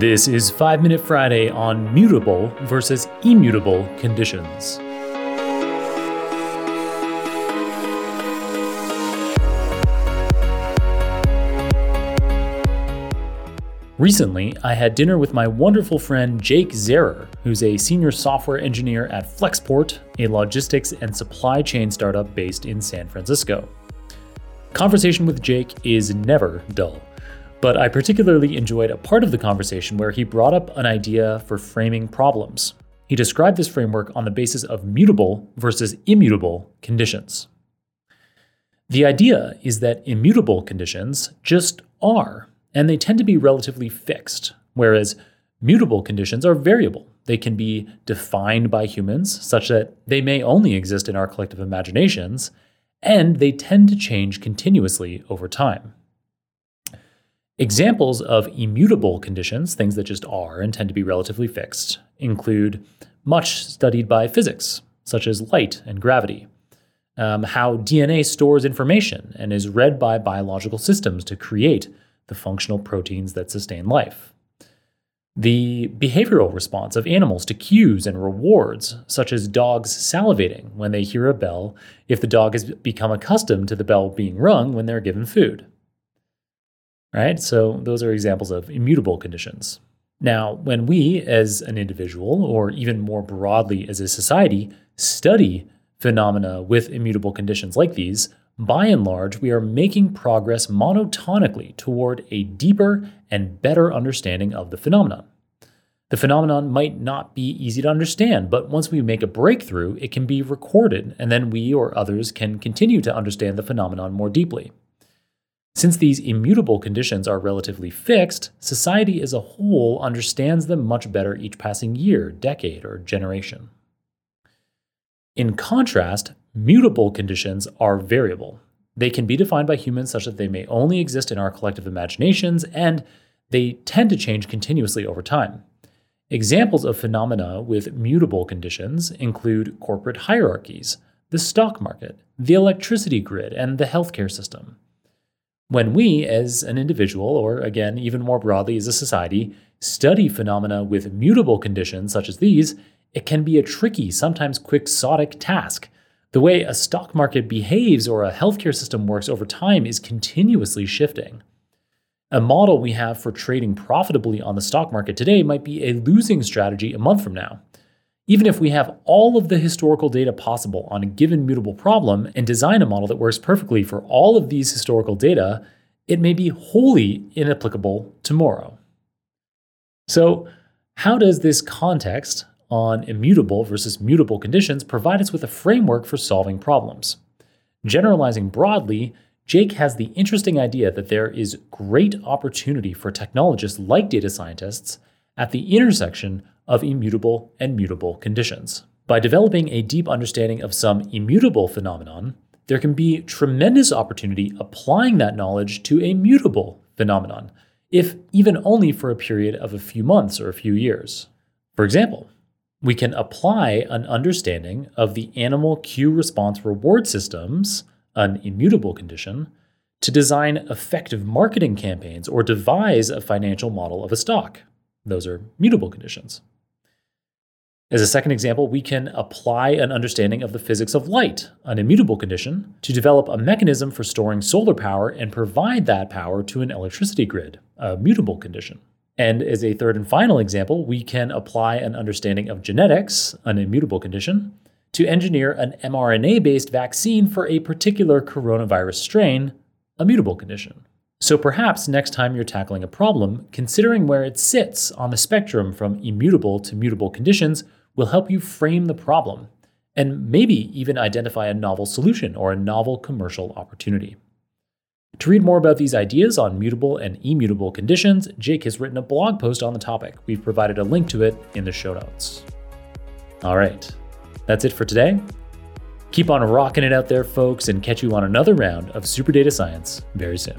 This is 5 Minute Friday on mutable versus immutable conditions. Recently, I had dinner with my wonderful friend Jake Zerer, who's a senior software engineer at Flexport, a logistics and supply chain startup based in San Francisco. Conversation with Jake is never dull, but I particularly enjoyed a part of the conversation where he brought up an idea for framing problems. He described this framework on the basis of mutable versus immutable conditions. The idea is that immutable conditions just are and they tend to be relatively fixed, whereas mutable conditions are variable. They can be defined by humans such that they may only exist in our collective imaginations, and they tend to change continuously over time. Examples of immutable conditions, things that just are and tend to be relatively fixed, include much studied by physics, such as light and gravity, um, how DNA stores information and is read by biological systems to create the functional proteins that sustain life. The behavioral response of animals to cues and rewards, such as dogs salivating when they hear a bell if the dog has become accustomed to the bell being rung when they're given food. Right? So, those are examples of immutable conditions. Now, when we, as an individual, or even more broadly as a society, study phenomena with immutable conditions like these, by and large, we are making progress monotonically toward a deeper and better understanding of the phenomenon. The phenomenon might not be easy to understand, but once we make a breakthrough, it can be recorded, and then we or others can continue to understand the phenomenon more deeply. Since these immutable conditions are relatively fixed, society as a whole understands them much better each passing year, decade, or generation. In contrast, Mutable conditions are variable. They can be defined by humans such that they may only exist in our collective imaginations, and they tend to change continuously over time. Examples of phenomena with mutable conditions include corporate hierarchies, the stock market, the electricity grid, and the healthcare system. When we, as an individual, or again, even more broadly as a society, study phenomena with mutable conditions such as these, it can be a tricky, sometimes quixotic task the way a stock market behaves or a healthcare system works over time is continuously shifting. A model we have for trading profitably on the stock market today might be a losing strategy a month from now. Even if we have all of the historical data possible on a given mutable problem and design a model that works perfectly for all of these historical data, it may be wholly inapplicable tomorrow. So, how does this context on immutable versus mutable conditions provide us with a framework for solving problems. Generalizing broadly, Jake has the interesting idea that there is great opportunity for technologists like data scientists at the intersection of immutable and mutable conditions. By developing a deep understanding of some immutable phenomenon, there can be tremendous opportunity applying that knowledge to a mutable phenomenon, if even only for a period of a few months or a few years. For example, we can apply an understanding of the animal cue response reward systems, an immutable condition, to design effective marketing campaigns or devise a financial model of a stock. Those are mutable conditions. As a second example, we can apply an understanding of the physics of light, an immutable condition, to develop a mechanism for storing solar power and provide that power to an electricity grid, a mutable condition. And as a third and final example, we can apply an understanding of genetics, an immutable condition, to engineer an mRNA based vaccine for a particular coronavirus strain, a mutable condition. So perhaps next time you're tackling a problem, considering where it sits on the spectrum from immutable to mutable conditions will help you frame the problem and maybe even identify a novel solution or a novel commercial opportunity. To read more about these ideas on mutable and immutable conditions, Jake has written a blog post on the topic. We've provided a link to it in the show notes. All right, that's it for today. Keep on rocking it out there, folks, and catch you on another round of Super Data Science very soon.